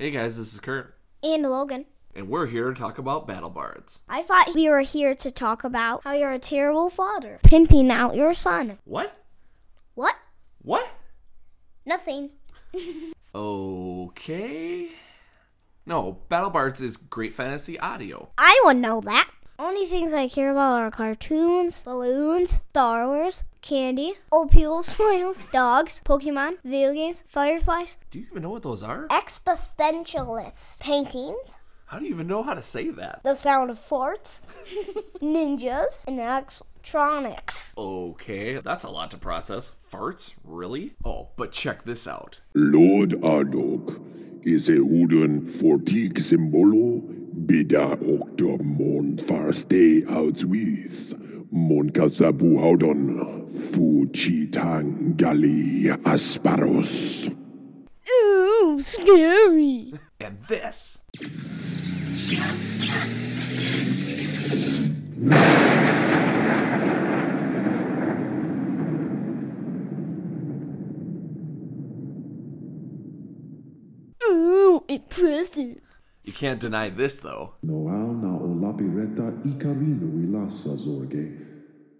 Hey guys, this is Kurt, And Logan. and we're here to talk about Battle Bards. I thought we were here to talk about how you're a terrible father, pimping out your son. What? What? What? Nothing. Okay. No, Battle Bards is great fantasy audio. I would know that. Only things I care about are cartoons, balloons, Star Wars, candy, old people's smiles, dogs, Pokemon, video games, fireflies, Do you even know what those are? Existentialist paintings, How do you even know how to say that? the sound of forts, ninjas, and electronics. Okay, that's a lot to process. Farts? Really? Oh, but check this out. Lord Ardok is a wooden fortik symbolo bida okta mon farste outwis mon kasabu haudon fuchitang gali asparos. Ooh, scary. And this. Ooh, impressive. You can't deny this though. Noal na o lape reta ikarino i zorge.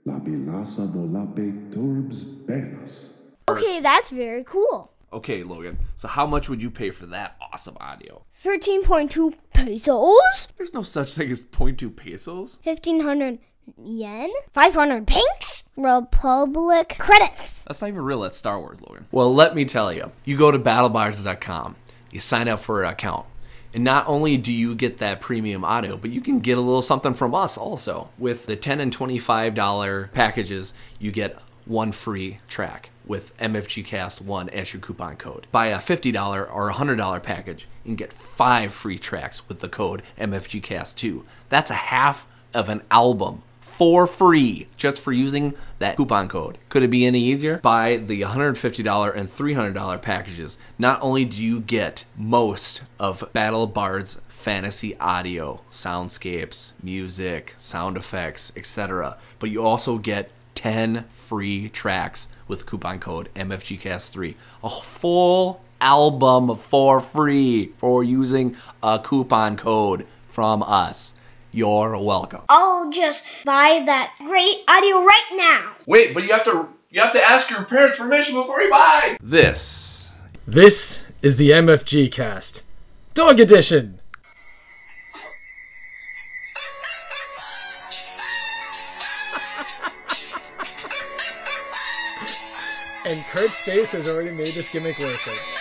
Lape lasa no lape turbs benas. Okay, that's very cool. Okay, Logan, so how much would you pay for that awesome audio? 13.2 pesos? There's no such thing as 0.2 pesos. 1500 yen? 500 pinks? Republic credits. That's not even real. That's Star Wars, Logan. Well, let me tell you. You go to battlebards.com, you sign up for an account, and not only do you get that premium audio, but you can get a little something from us also. With the 10 and $25 packages, you get one free track with MFGCast1 as your coupon code. Buy a $50 or $100 package and get five free tracks with the code MFGCast2. That's a half of an album for free just for using that coupon code. Could it be any easier? Buy the $150 and $300 packages. Not only do you get most of Battle Bard's fantasy audio, soundscapes, music, sound effects, etc., but you also get 10 free tracks with coupon code MFGCast3. A full album for free for using a coupon code from us. You're welcome. I'll just buy that great audio right now. Wait, but you have to you have to ask your parents' permission before you buy. This This is the MFG cast. Dog Edition! and Kurt's face has already made this gimmick worth it.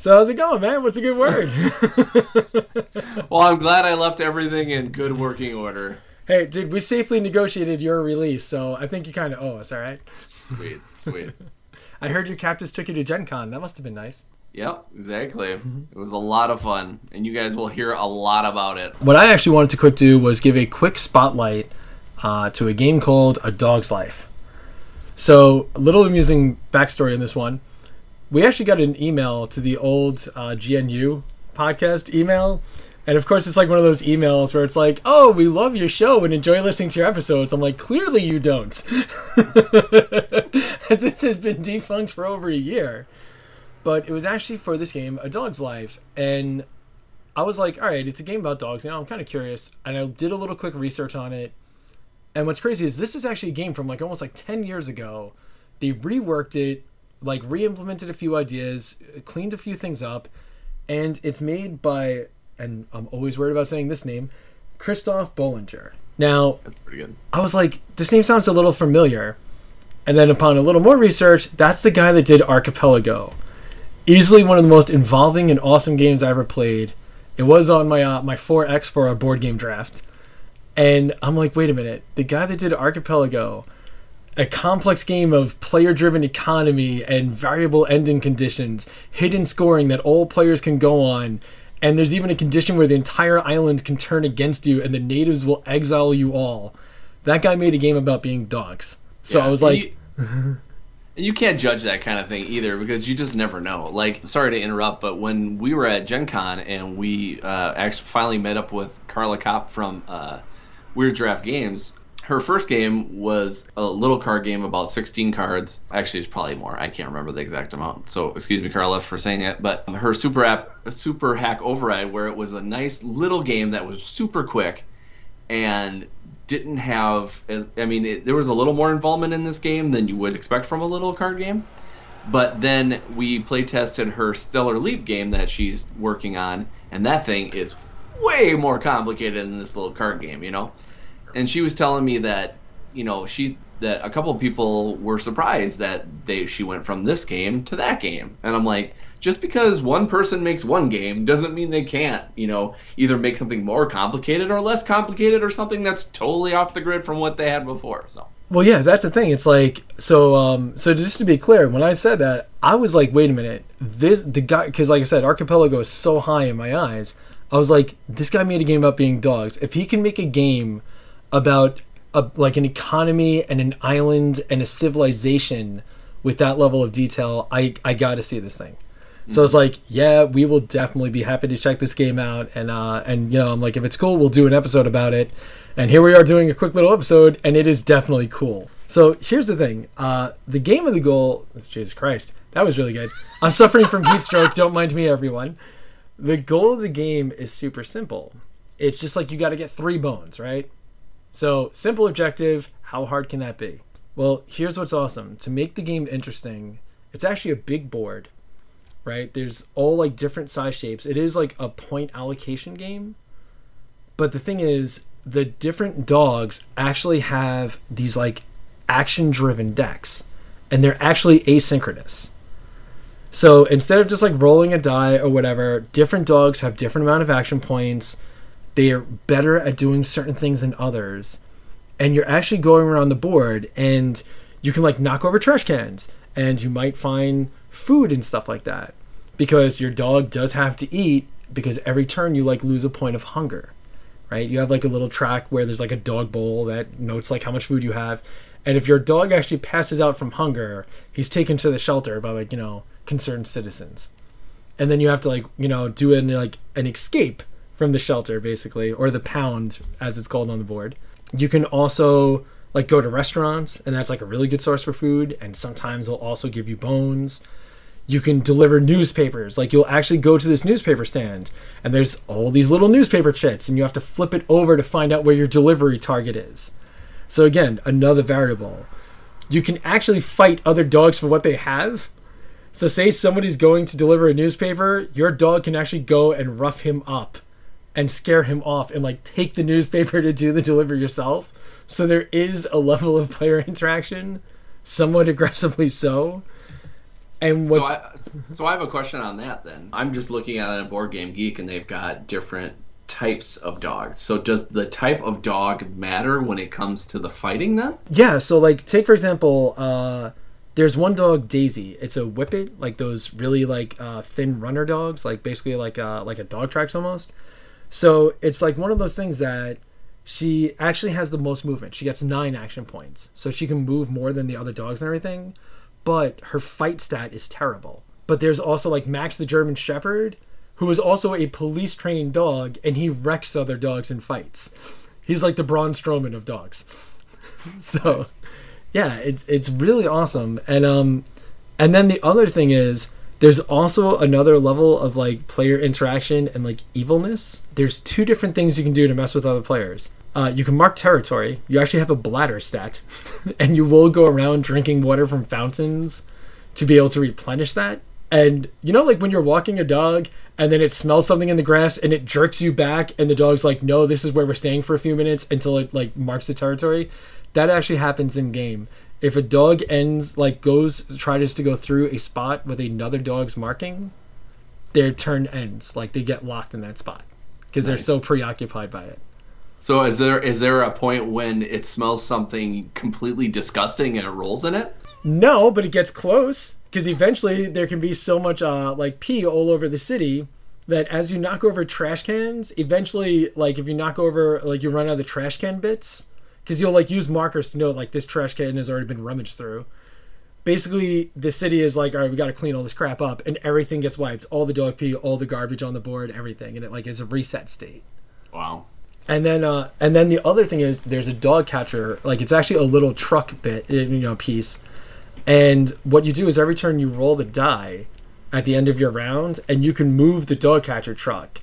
So how's it going, man? What's a good word? Well, I'm glad I left everything in good working order. hey, dude, we safely negotiated your release, so I think you kind of owe us, all right? Sweet, sweet. I heard your captors took you to Gen Con. That must have been nice. yep, exactly. It was a lot of fun, and you guys will hear a lot about it. What I actually wanted to quick do was give a quick spotlight uh, to a game called A Dog's Life. So, a little amusing backstory in this one. We actually got an email to the old uh, GNU podcast email. And of course, it's like one of those emails where it's like, oh, we love your show and enjoy listening to your episodes. I'm like, clearly you don't. As this has been defunct for over a year. But it was actually for this game, A Dog's Life. And I was like, all right, it's a game about dogs. Know, I'm kind of curious, and I did a little quick research on it. And what's crazy is this is actually a game from like almost like 10 years ago. They reworked it, like re-implemented a few ideas, cleaned a few things up, and it's made by, and I'm always worried about saying this name, Christophe Boelinger. Now, That's pretty good. I was like, this name sounds a little familiar. And then upon a little more research, that's the guy that did Archipelago. Easily one of the most involving and awesome games I ever played. It was on my uh, my 4X for a board game draft. And I'm like, wait a minute. The guy that did Archipelago, a complex game of player driven economy and variable ending conditions, hidden scoring that all players can go on, and there's even a condition where the entire island can turn against you and the natives will exile you all. That guy made a game about being dogs. So I was like, you, you can't judge that kind of thing either because you just never know. Like, sorry to interrupt, but when we were at Gen Con and we uh, actually finally met up with Carla Kopp from uh, Weird Giraffe Games, her first game was a little card game about 16 cards. Actually, it's probably more. I can't remember the exact amount. So excuse me, Carla, for saying it. But her super app, super hack override, where it was a nice little game that was super quick, and didn't have I mean, it, there was a little more involvement in this game than you would expect from a little card game. But then we play tested her Stellar Leap game that she's working on, and that thing is way more complicated than this little card game, you know. And she was telling me that, you know, she that a couple of people were surprised that they she went from this game to that game, and I'm like, just because one person makes one game doesn't mean they can't, you know, either make something more complicated or less complicated or something that's totally off the grid from what they had before. So. Well, yeah, that's the thing. It's like so. Um, so just to be clear, when I said that, I was like, "Wait a minute, this the guy," because like I said, Archipelago is so high in my eyes. I was like, "This guy made a game about being dogs. If he can make a game about a, like an economy and an island and a civilization with that level of detail, I I got to see this thing." So it's like, yeah, we will definitely be happy to check this game out, and uh, and you know, I'm like, if it's cool, we'll do an episode about it. And here we are doing a quick little episode, and it is definitely cool. So here's the thing: uh, the game of the goal. Jesus Christ, that was really good. I'm suffering from heat stroke. Don't mind me, everyone. The goal of the game is super simple. It's just like you got to get three bones, right? So simple objective. How hard can that be? Well, here's what's awesome. To make the game interesting, it's actually a big board, right? There's all like different size shapes. It is like a point allocation game. But the thing is, the different dogs actually have these like action driven decks and they're actually asynchronous. So instead of just like rolling a die or whatever, different dogs have different amount of action points. They are better at doing certain things than others. And you're actually going around the board and you can like knock over trash cans and you might find food and stuff like that because your dog does have to eat because every turn you like lose a point of hunger right? You have like a little track where there's like a dog bowl that notes like how much food you have. And if your dog actually passes out from hunger, he's taken to the shelter by like, you know, concerned citizens. And then you have to like, you know, do an like an escape from the shelter basically or the pound as it's called on the board. You can also like go to restaurants and that's like a really good source for food and sometimes they'll also give you bones you can deliver newspapers. Like you'll actually go to this newspaper stand and there's all these little newspaper chits and you have to flip it over to find out where your delivery target is. So again, another variable. You can actually fight other dogs for what they have. So say somebody's going to deliver a newspaper, your dog can actually go and rough him up and scare him off and like take the newspaper to do the delivery yourself. So there is a level of player interaction, somewhat aggressively so and what's so I, so I have a question on that then. I'm just looking at a board game geek and they've got different types of dogs. So does the type of dog matter when it comes to the fighting then? Yeah, so like take for example, uh there's one dog Daisy. It's a whippet, like those really like uh, thin runner dogs, like basically like uh, like a dog tracks almost. So it's like one of those things that she actually has the most movement. She gets nine action points, so she can move more than the other dogs and everything but her fight stat is terrible. But there's also like Max the German Shepherd, who is also a police trained dog, and he wrecks other dogs in fights. He's like the Braun Strowman of dogs. so, yeah, it's it's really awesome. And um, and then the other thing is there's also another level of like player interaction and like evilness. There's two different things you can do to mess with other players. Uh, you can mark territory. You actually have a bladder stat, and you will go around drinking water from fountains to be able to replenish that. And you know, like when you're walking a dog and then it smells something in the grass and it jerks you back, and the dog's like, "No, this is where we're staying for a few minutes until it like marks the territory." That actually happens in game. If a dog ends like goes tries to go through a spot with another dog's marking, their turn ends. Like they get locked in that spot because nice. they're so preoccupied by it. So is there is there a point when it smells something completely disgusting and it rolls in it? No, but it gets close because eventually there can be so much uh, like pee all over the city that as you knock over trash cans, eventually like if you knock over like you run out of the trash can bits because you'll like use markers to know like this trash can has already been rummaged through. Basically, the city is like, all right, we got to clean all this crap up, and everything gets wiped. All the dog pee, all the garbage on the board, everything, and it like is a reset state. Wow And then, uh, and then the other thing is, there's a dog catcher. Like it's actually a little truck bit, you know, piece. And what you do is every turn you roll the die at the end of your round, and you can move the dog catcher truck.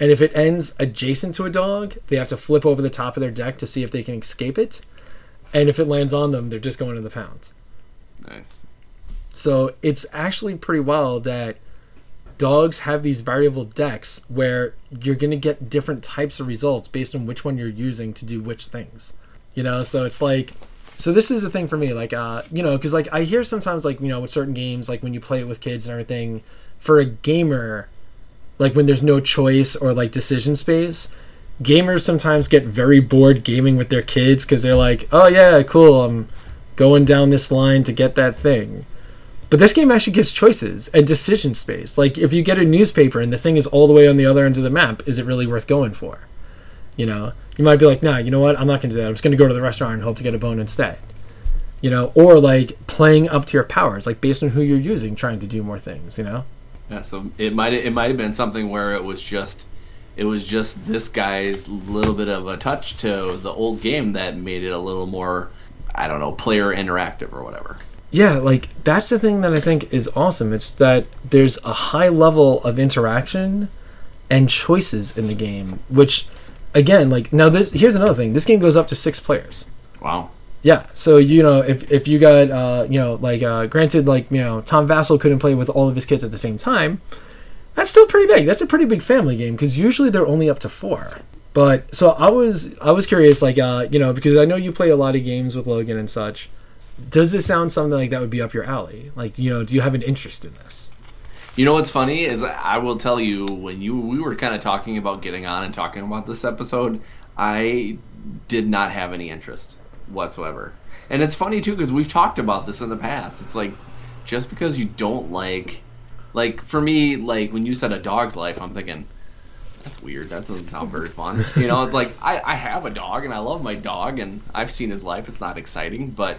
And if it ends adjacent to a dog, they have to flip over the top of their deck to see if they can escape it. And if it lands on them, they're just going to the pound. Nice. So it's actually pretty wild that dogs have these variable decks where you're going to get different types of results based on which one you're using to do which things. You know, so it's like so this is the thing for me like uh you know cuz like I hear sometimes like you know with certain games like when you play it with kids and everything for a gamer like when there's no choice or like decision space gamers sometimes get very bored gaming with their kids cuz they're like oh yeah cool I'm going down this line to get that thing but this game actually gives choices and decision space. Like if you get a newspaper and the thing is all the way on the other end of the map, is it really worth going for? You know, you might be like, nah, you know what? I'm not going to do that. I'm just going to go to the restaurant and hope to get a bone instead. You know, or like playing up to your powers, like based on who you're using, trying to do more things. You know. Yeah, so it might it might have been something where it was just it was just this guy's little bit of a touch to the old game that made it a little more I don't know player interactive or whatever yeah, like that's the thing that I think is awesome. It's that there's a high level of interaction and choices in the game, which again, like now this here's another thing. This game goes up to 6 players. Wow. Yeah, so you know, if if you got uh, you know, like uh granted like, you know, Tom Vasel couldn't play with all of his kids at the same time, that's still pretty big. That's a pretty big family game because usually they're only up to 4. But so I was I was curious like uh, you know, because I know you play a lot of games with Logan and such does this sound something like that would be up your alley? Like, you know, do you have an interest in this? You know what's funny is I will tell you when you we were kind of talking about getting on and talking about this episode, I did not have any interest whatsoever. And it's funny too because we've talked about this in the past. It's like just because you don't like like for me like when you said a dog's life, I'm thinking that's weird. That doesn't sound very fun. You know, it's like I, I have a dog and I love my dog and I've seen his life. It's not exciting, but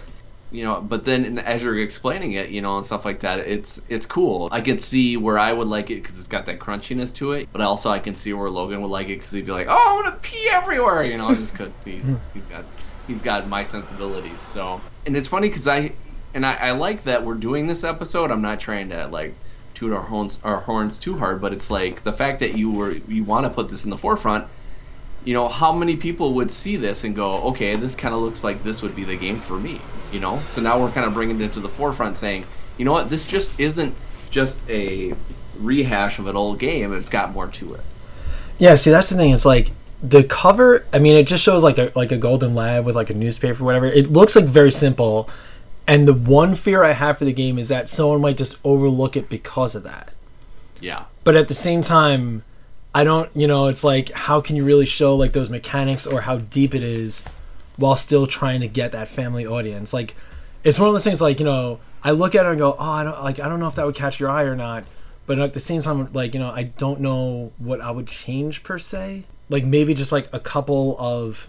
you know but then as you're explaining it you know and stuff like that it's it's cool i can see where i would like it because it's got that crunchiness to it but also i can see where logan would like it because he'd be like oh i'm gonna pee everywhere you know just because he's he's got he's got my sensibilities so and it's funny because i and I, I like that we're doing this episode i'm not trying to like toot our horns our horns too hard but it's like the fact that you were you want to put this in the forefront you know, how many people would see this and go, okay, this kind of looks like this would be the game for me, you know? So now we're kind of bringing it to the forefront saying, you know what, this just isn't just a rehash of an old game, it's got more to it. Yeah, see, that's the thing. It's like the cover, I mean, it just shows like a, like a golden lab with like a newspaper or whatever. It looks like very simple. And the one fear I have for the game is that someone might just overlook it because of that. Yeah. But at the same time, I don't, you know, it's like how can you really show like those mechanics or how deep it is while still trying to get that family audience? Like it's one of those things like, you know, I look at it and go, "Oh, I don't like I don't know if that would catch your eye or not." But at the same time like, you know, I don't know what I would change per se. Like maybe just like a couple of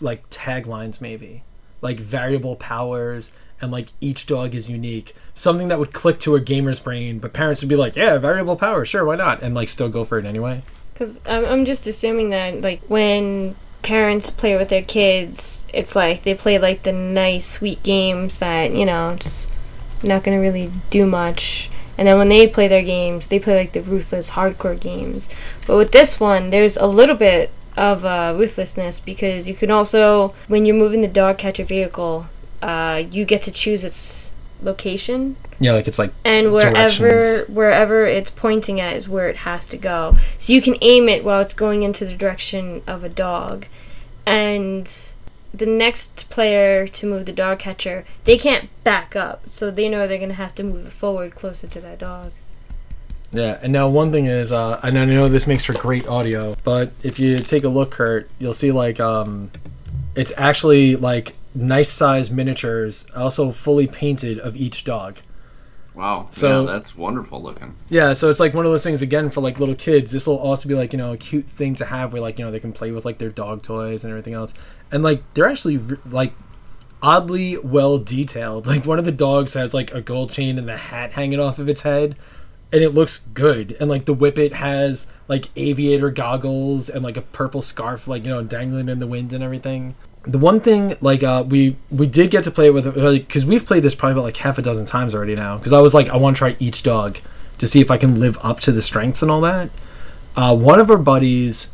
like taglines maybe. Like variable powers and like each dog is unique. Something that would click to a gamer's brain, but parents would be like, "Yeah, variable power, sure, why not?" and like still go for it anyway. Because I'm, just assuming that like when parents play with their kids, it's like they play like the nice, sweet games that you know, just not gonna really do much. And then when they play their games, they play like the ruthless, hardcore games. But with this one, there's a little bit of uh, ruthlessness because you can also, when you're moving the dog catcher vehicle, uh, you get to choose its location. Yeah, like it's like and wherever wherever it's pointing at is where it has to go. So you can aim it while it's going into the direction of a dog. And the next player to move the dog catcher they can't back up so they know they're going to have to move it forward closer to that dog Yeah, and now one thing is, uh, and I know this makes for great audio, but if you take a look, Kurt, you'll see like um, it's actually like nice size miniatures, also fully painted of each dog. Wow. So- yeah, that's wonderful looking. Yeah, so it's like one of those things again for like little kids. This will also be like you know a cute thing to have where like you know they can play with like their dog toys and everything else, and like they're actually like oddly well detailed. Like one of the dogs has like a gold chain and the hat hanging off of its head, and it looks good. And like the Whippet has like aviator goggles and like a purple scarf, like you know, dangling in the wind and everything. The one thing, like, uh, we we did get to play it with because we've played this probably about like half a dozen times already now. Because I was like, I want to try each dog to see if I can live up to the strengths and all that. Uh, one of our buddies,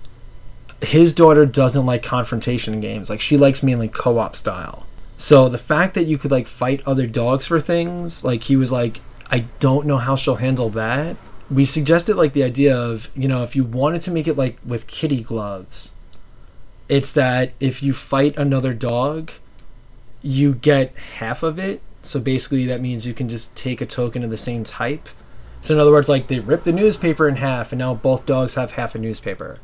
his daughter doesn't like confrontation games. Like she likes mainly co-op style. So the fact that you could like fight other dogs for things, like he was like, I don't know how she'll handle that. We suggested like the idea of, you know, if you wanted to make it like with kitty gloves, it's that if you fight another dog, you get half of it. So basically that means you can just take a token of the same type. So in other words, like they rip the newspaper in half and now both dogs have half a newspaper.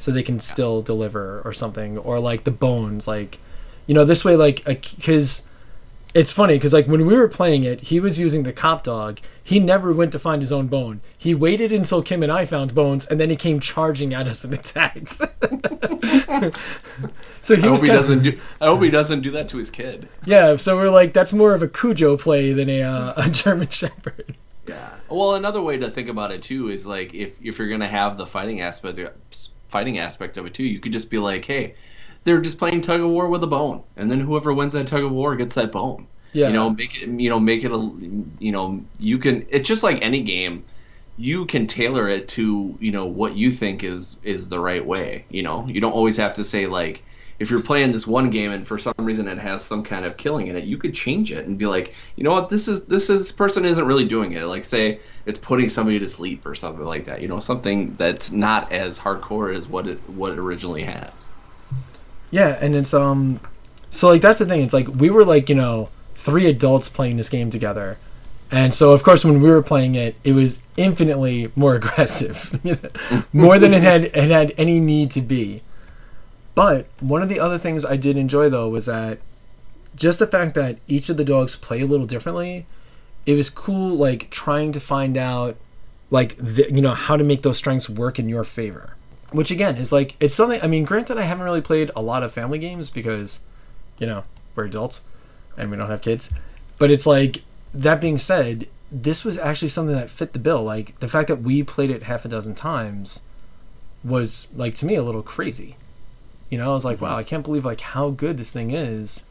So they can still deliver or something. Or like the bones, like you know, this way like because it's funny because like when we were playing it, he was using the cop dog. He never went to find his own bone. He waited until Kim and I found bones, and then he came charging at us and attacked. so he I hope he doesn't do. I hope he doesn't do that to his kid. Yeah, so we're like, that's more of a Cujo play than a uh, a German Shepherd. Yeah. Well, another way to think about it too is like if if you're gonna have the fighting aspect fighting aspect of it too, you could just be like, hey they're just playing tug of war with a bone, and then whoever wins that tug of war gets that bone. Yeah. You know, make it. You know, make it a. You know, you can. It's just like any game. You can tailor it to you know what you think is is the right way. You know, you don't always have to say like if you're playing this one game and for some reason it has some kind of killing in it, you could change it and be like, you know what, this is this is this person isn't really doing it. Like say it's putting somebody to sleep or something like that. You know, something that's not as hardcore as what it what it originally has. Yeah, and it's um, so like that's the thing. It's like we were like you know three adults playing this game together, and so of course when we were playing it, it was infinitely more aggressive, more than it had it had any need to be. But one of the other things I did enjoy though was that just the fact that each of the dogs play a little differently, it was cool like trying to find out like the, you know how to make those strengths work in your favor which again is like it's something. I mean, granted, I haven't really played a lot of family games because, you know, we're adults and we don't have kids. But it's like that being said, this was actually something that fit the bill. Like the fact that we played it half a dozen times was like to me a little crazy. You know, I was like, mm-hmm. wow, I can't believe like how good this thing is.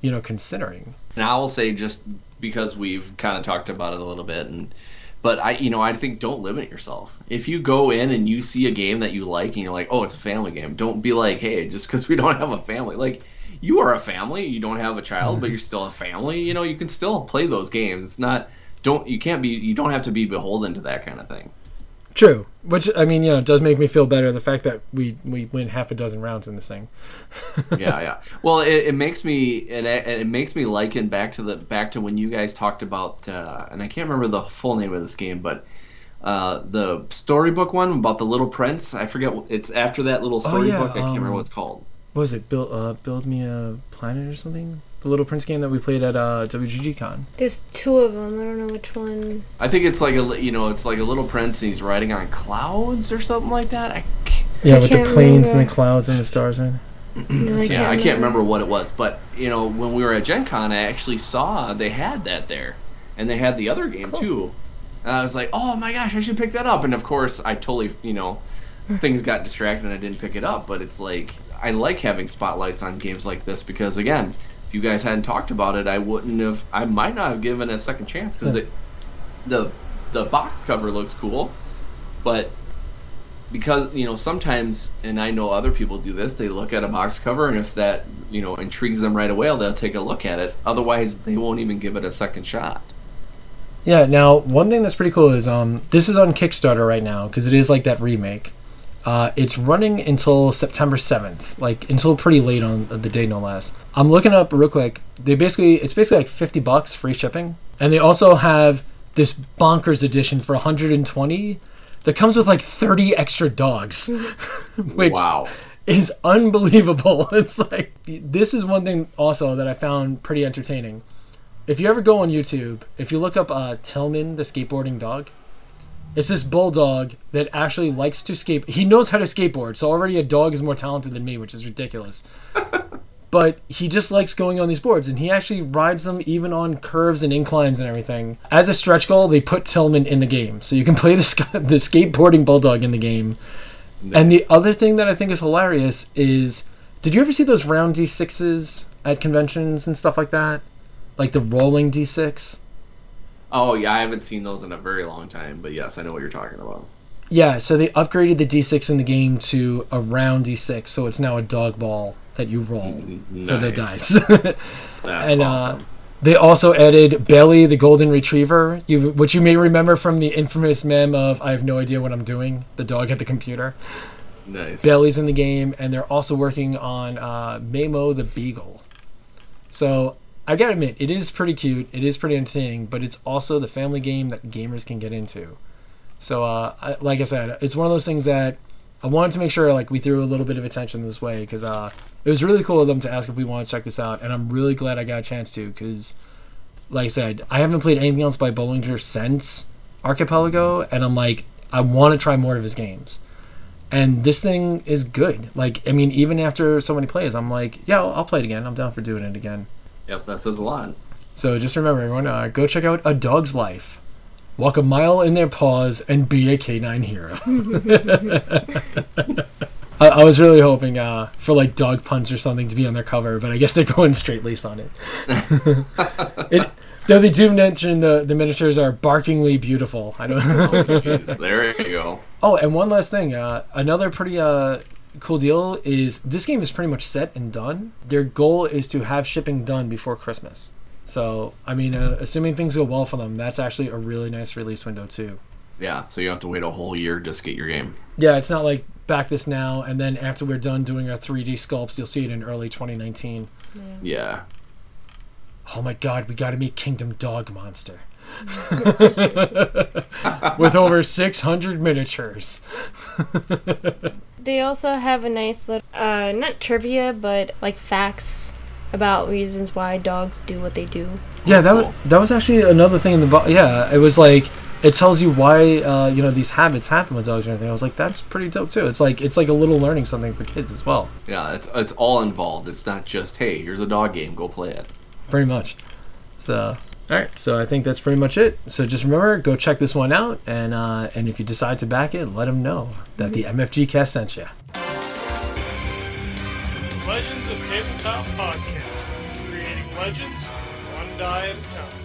You know, considering. And I will say just because we've kind of talked about it a little bit and but I, you know, I think don't limit yourself. If you go in and you see a game that you like and you're like, oh, it's a family game, don't be like, hey, just because we don't have a family, like you are a family, you don't have a child, mm-hmm. but you're still a family. You know, you can still play those games. It's not, don't, you can't be, you don't have to be beholden to that kind of thing. True, which I mean, you know, does make me feel better. The fact that we we win half a dozen rounds in this thing. yeah, yeah. Well, it, it makes me it, it makes me liken back to the back to when you guys talked about, uh, and I can't remember the full name of this game, but uh, the storybook one about the Little Prince. I forget. It's after that little storybook. Oh, yeah, I can't um, remember what it's called. What was it? Build uh, build me a planet or something the Little Prince game that we played at uh, WGG Con. There's two of them. I don't know which one. I think it's like a you know it's like a Little Prince and he's riding on clouds or something like that. I yeah, I with the planes remember. and the clouds and the stars in. no, I yeah, I can't remember what it was, but you know when we were at Gen Con, I actually saw they had that there, and they had the other game cool. too. And I was like, oh my gosh, I should pick that up. And of course, I totally you know things got distracted and I didn't pick it up. But it's like I like having spotlights on games like this because again, if you guys hadn't talked about it, I wouldn't have. I might not have given it a second chance because it, the the box cover looks cool, but because you know sometimes, and I know other people do this, they look at a box cover, and if that you know intrigues them right away, they'll take a look at it. Otherwise, they won't even give it a second shot. Yeah. Now, one thing that's pretty cool is um, this is on Kickstarter right now because it is like that remake. Uh, it's running until September 7th, like until pretty late on the day, no less. I'm looking up real quick. They basically, it's basically like 50 bucks free shipping, and they also have this bonkers edition for 120 that comes with like 30 extra dogs, which wow. is unbelievable. It's like this is one thing also that I found pretty entertaining. If you ever go on YouTube, if you look up uh, Tillman the skateboarding dog, it's this bulldog that actually likes to skate. He knows how to skateboard, so already a dog is more talented than me, which is ridiculous. but he just likes going on these boards and he actually rides them even on curves and inclines and everything. As a stretch goal, they put Tillman in the game. So you can play the, sk- the skateboarding bulldog in the game. And the other thing that I think is hilarious is did you ever see those round D6s at conventions and stuff like that? Like the rolling D6? Oh yeah, I haven't seen those in a very long time, but yes, I know what you're talking about. Yeah, so they upgraded the D6 in the game to a round D6, so it's now a dog ball that you roll for the dice. That's and awesome. uh, they also added Bailey the golden retriever, you, which you may remember from the infamous meme of "I have no idea what I'm doing." The dog at the computer. nice. Bailey's in the game, and they're also working on uh, Mamo the beagle. So I gotta admit, it is pretty cute. It is pretty entertaining, but it's also the family game that gamers can get into. So, uh, I, like I said, it's one of those things that I wanted to make sure like we threw a little bit of attention this way because uh, it was really cool of them to ask if we want to check this out, and I'm really glad I got a chance to because, like I said, I haven't played anything else by Boelinger since Archipelago, and I'm like, I want to try more of his games. And this thing is good. Like, I mean, even after so many plays, I'm like, yeah, I'll, I'll play it again. I'm down for doing it again. Yep, that says a lot. So just remember, everyone, uh, go check out A Dog's Life. Walk a mile in their paws and be a canine hero. I, I was really hoping uh, for like Dog Punch or something to be on their cover, but I guess they're going straight laced on it. it. Though they do mention the, the miniatures are barkingly beautiful. I don't Oh, jeez, there you go. Oh, and one last thing. Uh, another pretty uh, cool deal is this game is pretty much set and done. Their goal is to have shipping done before Christmas. So, I mean, uh, assuming things go well for them, that's actually a really nice release window, too. Yeah, so you have to wait a whole year just to get your game. Yeah, it's not like back this now, and then after we're done doing our 3D sculpts, you'll see it in early 2019. Yeah. Oh my god, we gotta meet Kingdom Dog Monster. With over 600 miniatures. They also have a nice little, uh, not trivia, but like facts about reasons why dogs do what they do. Yeah, that was, that was actually another thing in the bo- yeah. It was like it tells you why uh, you know these habits happen with dogs and everything. I was like, that's pretty dope too. It's like it's like a little learning something for kids as well, Yeah, it's it's all involved. It's not just hey, here's a dog game, go play it. pretty much. So all right, so I think that's pretty much it. So just remember, go check this one out, and uh, and if you decide to back it, let them know that the MFG cast sent you. Legends of Tabletop Podcast. Creating legends one die at a time.